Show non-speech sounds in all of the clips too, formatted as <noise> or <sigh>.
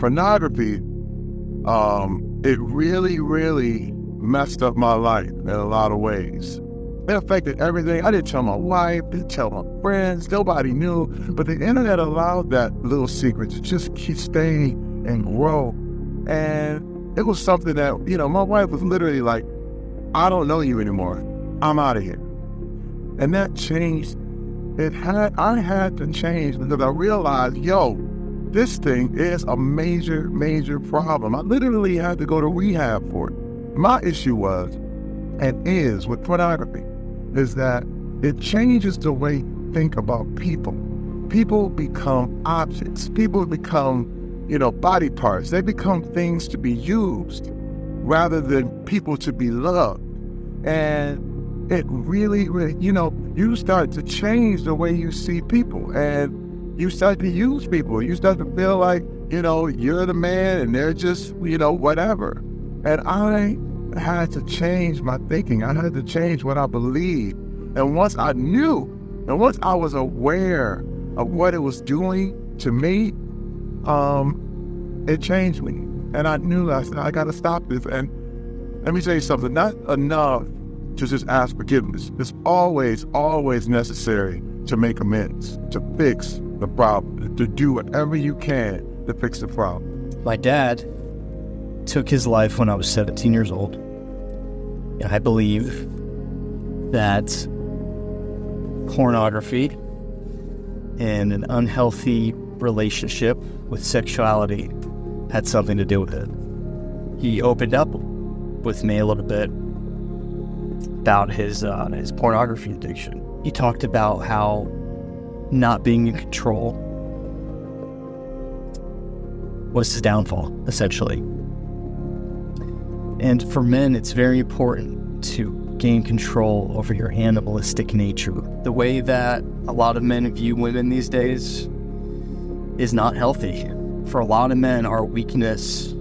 Pornography, um, it really, really messed up my life in a lot of ways. It affected everything. I didn't tell my wife, didn't tell my friends, nobody knew. But the internet allowed that little secret to just keep staying and grow. And it was something that, you know, my wife was literally like, I don't know you anymore. I'm out of here. And that changed. It had I had to change because I realized, yo, this thing is a major, major problem. I literally had to go to rehab for it. My issue was, and is with pornography, is that it changes the way you think about people. People become objects. People become, you know, body parts. They become things to be used rather than people to be loved. And it really, really, you know, you start to change the way you see people. And you start to use people. You start to feel like, you know, you're the man and they're just, you know, whatever. And I had to change my thinking. I had to change what I believed. And once I knew, and once I was aware of what it was doing to me, um, it changed me. And I knew I said, I got to stop this. And let me tell you something, not enough to just ask forgiveness. It's always, always necessary to make amends, to fix the problem, to do whatever you can to fix the problem. My dad took his life when I was 17 years old. And I believe that pornography and an unhealthy relationship with sexuality had something to do with it. He opened up with me a little bit about his uh, his pornography addiction. He talked about how not being in control was his downfall, essentially. And for men, it's very important to gain control over your animalistic nature. The way that a lot of men view women these days is not healthy. For a lot of men, our weakness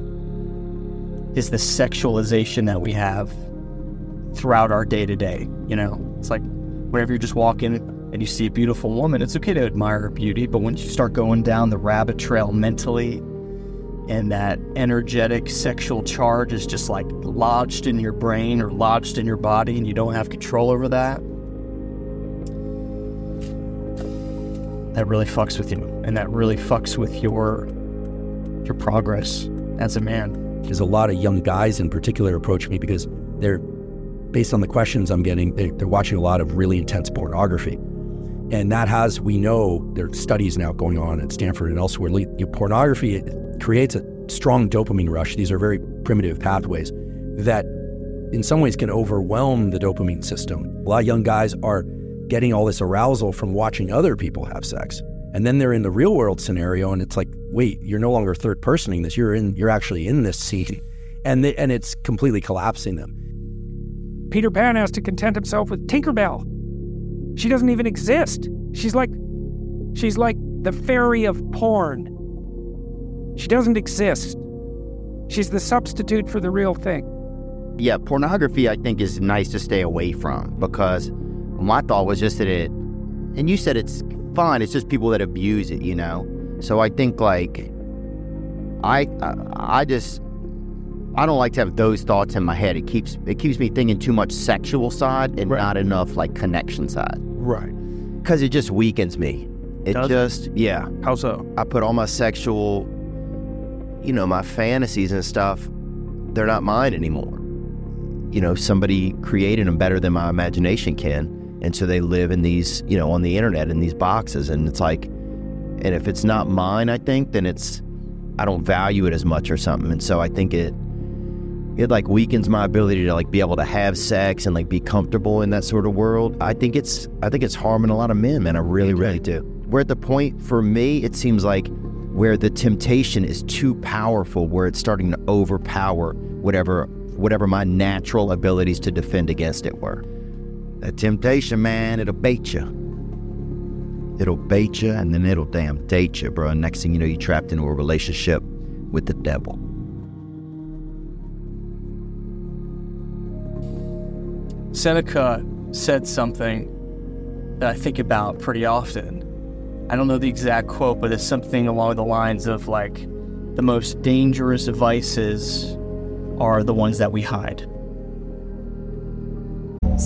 is the sexualization that we have throughout our day to day. You know, it's like whenever you're just walking and you see a beautiful woman, it's okay to admire her beauty, but once you start going down the rabbit trail mentally and that energetic sexual charge is just like lodged in your brain or lodged in your body and you don't have control over that, that really fucks with you. And that really fucks with your your progress as a man. There's a lot of young guys in particular approach me because they're based on the questions I'm getting, they're, they're watching a lot of really intense pornography. And that has, we know, there are studies now going on at Stanford and elsewhere. Pornography creates a strong dopamine rush. These are very primitive pathways that, in some ways, can overwhelm the dopamine system. A lot of young guys are getting all this arousal from watching other people have sex. And then they're in the real world scenario, and it's like, wait, you're no longer third personing this. You're in. You're actually in this scene, <laughs> and they, and it's completely collapsing them. Peter Pan has to content himself with Tinkerbell. She doesn't even exist. She's like she's like the fairy of porn. She doesn't exist. She's the substitute for the real thing. Yeah, pornography I think is nice to stay away from because my thought was just that it and you said it's fine, it's just people that abuse it, you know. So I think like I I just I don't like to have those thoughts in my head. It keeps it keeps me thinking too much sexual side and right. not enough like connection side. Right. Because it just weakens me. It Does just it? yeah. How so? I put all my sexual, you know, my fantasies and stuff. They're not mine anymore. You know, somebody created them better than my imagination can, and so they live in these, you know, on the internet in these boxes, and it's like, and if it's not mine, I think then it's, I don't value it as much or something, and so I think it it like weakens my ability to like be able to have sex and like be comfortable in that sort of world. I think it's I think it's harming a lot of men, man. I really, really do. We're at the point for me, it seems like where the temptation is too powerful, where it's starting to overpower whatever whatever my natural abilities to defend against it were. That temptation, man, it'll bait you. It'll bait you and then it'll damn date you, bro. And next thing you know, you're trapped into a relationship with the devil. Seneca said something that I think about pretty often. I don't know the exact quote, but it's something along the lines of like, the most dangerous vices are the ones that we hide.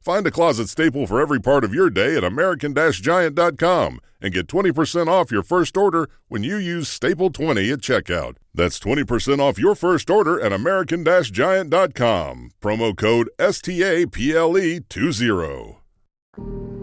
Find a closet staple for every part of your day at American Giant.com and get 20% off your first order when you use Staple 20 at checkout. That's 20% off your first order at American Giant.com. Promo code STAPLE20.